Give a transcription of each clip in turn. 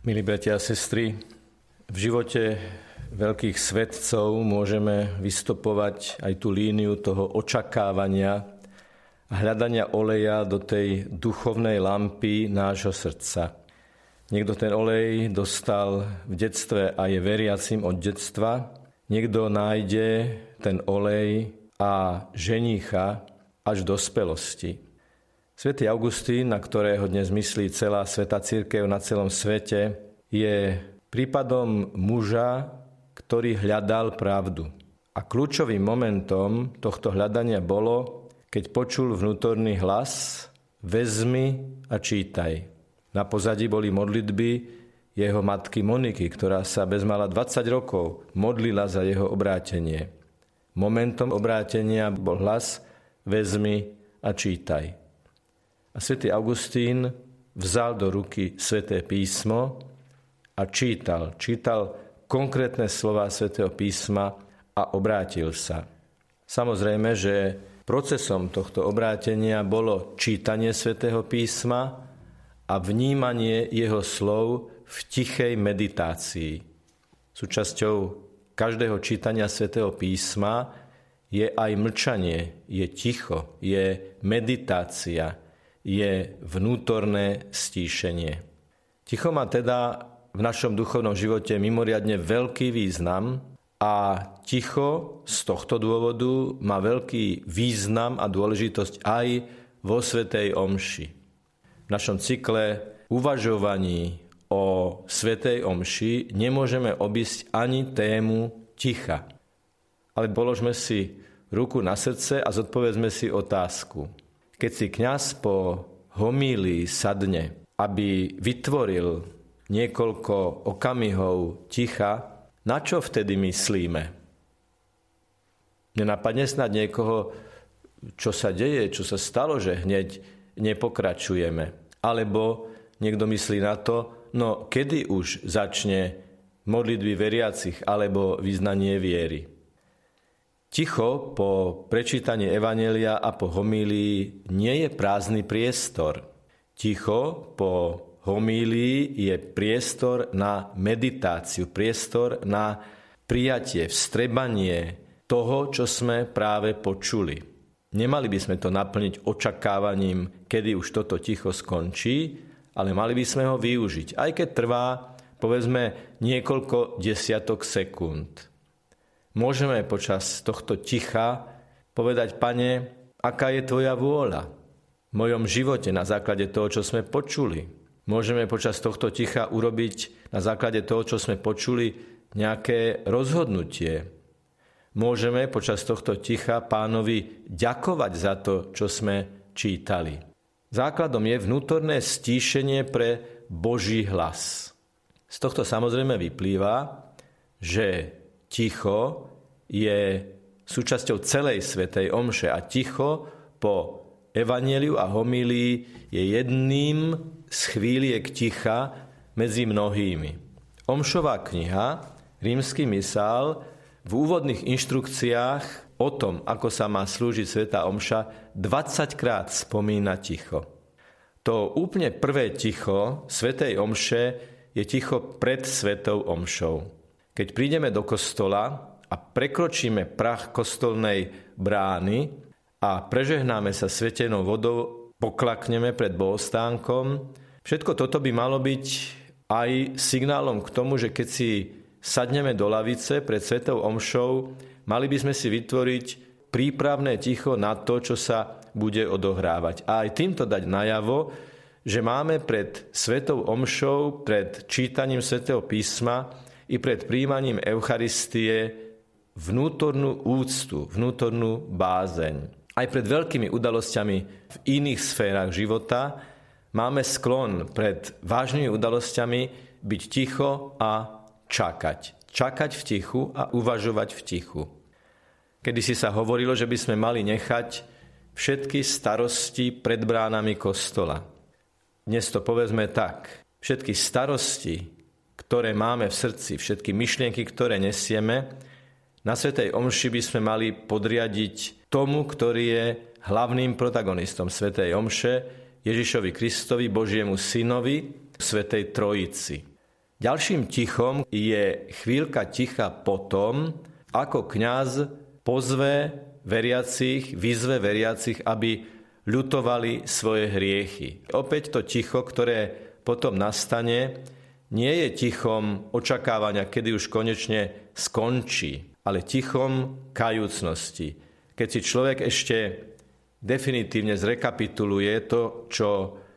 Milí bratia a sestry, v živote veľkých svetcov môžeme vystopovať aj tú líniu toho očakávania a hľadania oleja do tej duchovnej lampy nášho srdca. Niekto ten olej dostal v detstve a je veriacim od detstva. Niekto nájde ten olej a ženícha až v dospelosti. Svetý Augustín, na ktorého dnes myslí celá Sveta Církev na celom svete, je prípadom muža, ktorý hľadal pravdu. A kľúčovým momentom tohto hľadania bolo, keď počul vnútorný hlas Vezmi a čítaj. Na pozadí boli modlitby jeho matky Moniky, ktorá sa bezmala 20 rokov modlila za jeho obrátenie. Momentom obrátenia bol hlas Vezmi a čítaj. A svätý Augustín vzal do ruky sväté písmo a čítal. Čítal konkrétne slova svätého písma a obrátil sa. Samozrejme, že procesom tohto obrátenia bolo čítanie svätého písma a vnímanie jeho slov v tichej meditácii. Súčasťou každého čítania svätého písma je aj mlčanie, je ticho, je meditácia, je vnútorné stíšenie. Ticho má teda v našom duchovnom živote mimoriadne veľký význam a ticho z tohto dôvodu má veľký význam a dôležitosť aj vo Svetej Omši. V našom cykle uvažovaní o Svetej Omši nemôžeme obísť ani tému ticha. Ale položme si ruku na srdce a zodpovedzme si otázku. Keď si kňaz po homílii sadne, aby vytvoril niekoľko okamihov ticha, na čo vtedy myslíme? Nenapadne snad niekoho, čo sa deje, čo sa stalo, že hneď nepokračujeme. Alebo niekto myslí na to, no kedy už začne modlitby veriacich alebo vyznanie viery. Ticho po prečítaní Evanelia a po homílii nie je prázdny priestor. Ticho po homílii je priestor na meditáciu, priestor na prijatie, vstrebanie toho, čo sme práve počuli. Nemali by sme to naplniť očakávaním, kedy už toto ticho skončí, ale mali by sme ho využiť, aj keď trvá, povedzme, niekoľko desiatok sekúnd. Môžeme počas tohto ticha povedať, pane, aká je tvoja vôľa v mojom živote na základe toho, čo sme počuli. Môžeme počas tohto ticha urobiť na základe toho, čo sme počuli, nejaké rozhodnutie. Môžeme počas tohto ticha pánovi ďakovať za to, čo sme čítali. Základom je vnútorné stíšenie pre Boží hlas. Z tohto samozrejme vyplýva, že ticho je súčasťou celej svetej omše a ticho po evaneliu a homílii je jedným z chvíliek ticha medzi mnohými. Omšová kniha, rímsky misál, v úvodných inštrukciách o tom, ako sa má slúžiť Sveta Omša, 20 krát spomína ticho. To úplne prvé ticho Svetej Omše je ticho pred Svetou Omšou. Keď prídeme do kostola a prekročíme prach kostolnej brány a prežehnáme sa svetenou vodou, poklakneme pred bohostánkom, všetko toto by malo byť aj signálom k tomu, že keď si sadneme do lavice pred svetou omšou, mali by sme si vytvoriť prípravné ticho na to, čo sa bude odohrávať. A aj týmto dať najavo, že máme pred svetou omšou, pred čítaním svetého písma i pred príjmaním Eucharistie vnútornú úctu, vnútornú bázeň. Aj pred veľkými udalosťami v iných sférach života máme sklon pred vážnymi udalosťami byť ticho a čakať. Čakať v tichu a uvažovať v tichu. Kedy si sa hovorilo, že by sme mali nechať všetky starosti pred bránami kostola. Dnes to povedzme tak. Všetky starosti, ktoré máme v srdci, všetky myšlienky, ktoré nesieme, na Svetej Omši by sme mali podriadiť tomu, ktorý je hlavným protagonistom Svetej Omše, Ježišovi Kristovi, Božiemu Synovi, Svetej Trojici. Ďalším tichom je chvíľka ticha potom, ako kňaz pozve veriacich, vyzve veriacich, aby ľutovali svoje hriechy. Opäť to ticho, ktoré potom nastane, nie je tichom očakávania, kedy už konečne skončí, ale tichom kajúcnosti. Keď si človek ešte definitívne zrekapituluje to, čo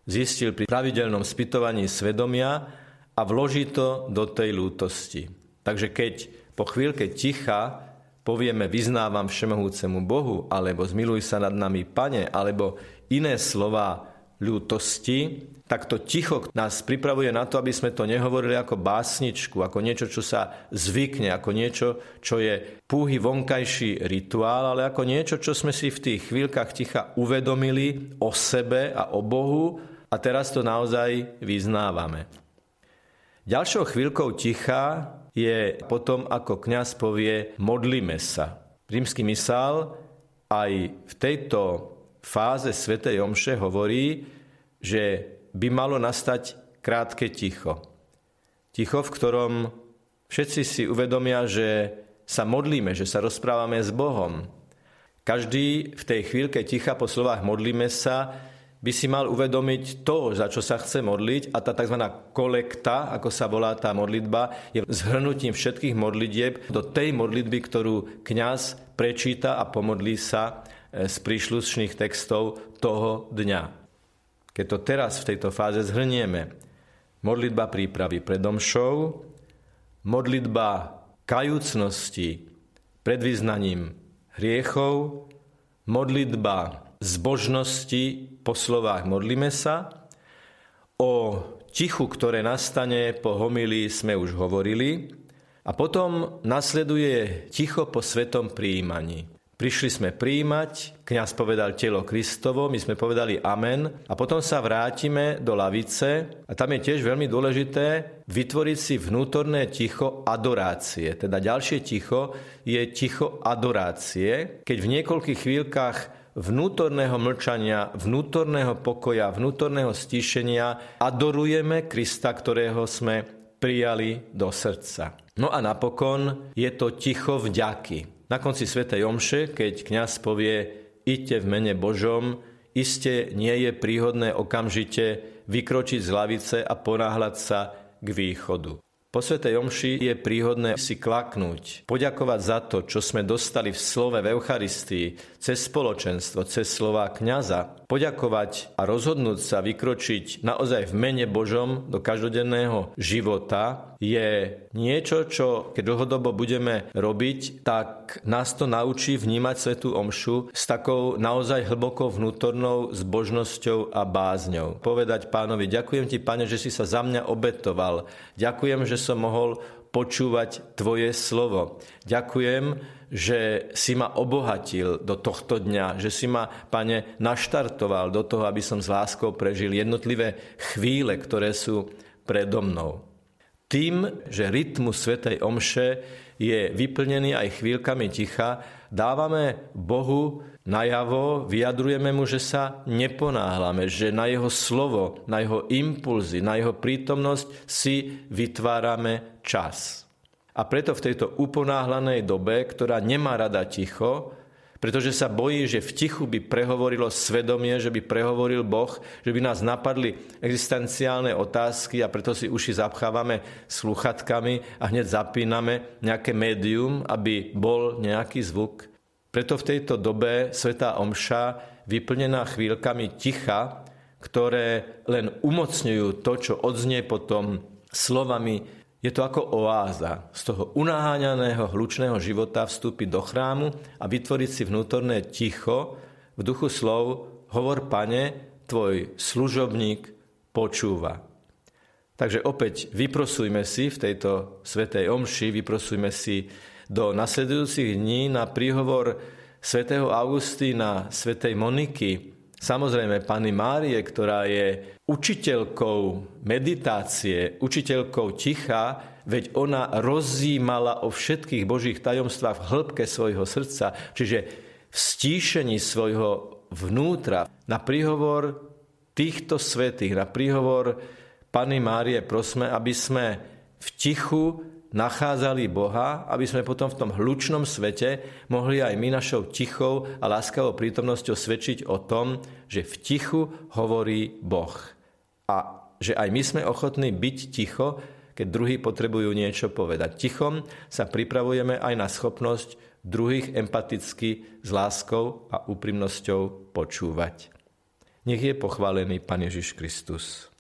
zistil pri pravidelnom spytovaní svedomia a vloží to do tej lútosti. Takže keď po chvíľke ticha povieme vyznávam všemohúcemu Bohu, alebo zmiluj sa nad nami, Pane, alebo iné slova ľútosti, tak to ticho nás pripravuje na to, aby sme to nehovorili ako básničku, ako niečo, čo sa zvykne, ako niečo, čo je púhy vonkajší rituál, ale ako niečo, čo sme si v tých chvíľkach ticha uvedomili o sebe a o Bohu a teraz to naozaj vyznávame. Ďalšou chvíľkou ticha je potom, ako kňaz povie modlíme sa. Rímsky misál aj v tejto fáze svätej Omše hovorí, že by malo nastať krátke ticho. Ticho, v ktorom všetci si uvedomia, že sa modlíme, že sa rozprávame s Bohom. Každý v tej chvíľke ticha po slovách modlíme sa by si mal uvedomiť to, za čo sa chce modliť a tá tzv. kolekta, ako sa volá tá modlitba, je zhrnutím všetkých modlitieb do tej modlitby, ktorú kňaz prečíta a pomodlí sa z príšlušných textov toho dňa. Keď to teraz v tejto fáze zhrnieme, modlitba prípravy pred domšou, modlitba kajúcnosti pred vyznaním hriechov, modlitba zbožnosti po slovách modlíme sa. O tichu, ktoré nastane po homilii sme už hovorili. A potom nasleduje ticho po svetom príjmaní. Prišli sme príjmať, kňaz povedal telo Kristovo, my sme povedali amen a potom sa vrátime do lavice a tam je tiež veľmi dôležité vytvoriť si vnútorné ticho adorácie. Teda ďalšie ticho je ticho adorácie, keď v niekoľkých chvíľkach vnútorného mlčania, vnútorného pokoja, vnútorného stíšenia adorujeme Krista, ktorého sme prijali do srdca. No a napokon je to ticho vďaky. Na konci Sv. Omše, keď kňaz povie Iďte v mene Božom, iste nie je príhodné okamžite vykročiť z lavice a ponáhľať sa k východu. Po Svetej Omši je príhodné si klaknúť, poďakovať za to, čo sme dostali v slove v Eucharistii, cez spoločenstvo, cez slova kňaza, poďakovať a rozhodnúť sa vykročiť naozaj v mene Božom do každodenného života je niečo, čo keď dlhodobo budeme robiť, tak nás to naučí vnímať Svetú Omšu s takou naozaj hlbokou vnútornou zbožnosťou a bázňou. Povedať pánovi, ďakujem ti, pane, že si sa za mňa obetoval. Ďakujem, že som mohol počúvať Tvoje slovo. Ďakujem, že si ma obohatil do tohto dňa, že si ma, Pane, naštartoval do toho, aby som s láskou prežil jednotlivé chvíle, ktoré sú predo mnou. Tým, že rytmus Svetej Omše je vyplnený aj chvíľkami ticha, dávame Bohu najavo, vyjadrujeme mu, že sa neponáhlame, že na jeho slovo, na jeho impulzy, na jeho prítomnosť si vytvárame čas. A preto v tejto uponáhlanej dobe, ktorá nemá rada ticho, pretože sa bojí, že v tichu by prehovorilo svedomie, že by prehovoril Boh, že by nás napadli existenciálne otázky a preto si uši zapchávame sluchatkami a hneď zapíname nejaké médium, aby bol nejaký zvuk. Preto v tejto dobe Svetá Omša, vyplnená chvíľkami ticha, ktoré len umocňujú to, čo odznie potom slovami je to ako oáza. Z toho unáháňaného hlučného života vstúpiť do chrámu a vytvoriť si vnútorné ticho v duchu slov Hovor, pane, tvoj služobník počúva. Takže opäť vyprosujme si v tejto svetej omši, vyprosujme si do nasledujúcich dní na príhovor svätého Augustína, svätej Moniky, Samozrejme, Pani Márie, ktorá je učiteľkou meditácie, učiteľkou ticha, veď ona rozímala o všetkých Božích tajomstvách v hĺbke svojho srdca, čiže v stíšení svojho vnútra. Na príhovor týchto svetých, na príhovor Pany Márie prosme, aby sme v tichu nachádzali Boha, aby sme potom v tom hlučnom svete mohli aj my našou tichou a láskavou prítomnosťou svedčiť o tom, že v tichu hovorí Boh. A že aj my sme ochotní byť ticho, keď druhí potrebujú niečo povedať. Tichom sa pripravujeme aj na schopnosť druhých empaticky s láskou a úprimnosťou počúvať. Nech je pochválený Pán Ježiš Kristus.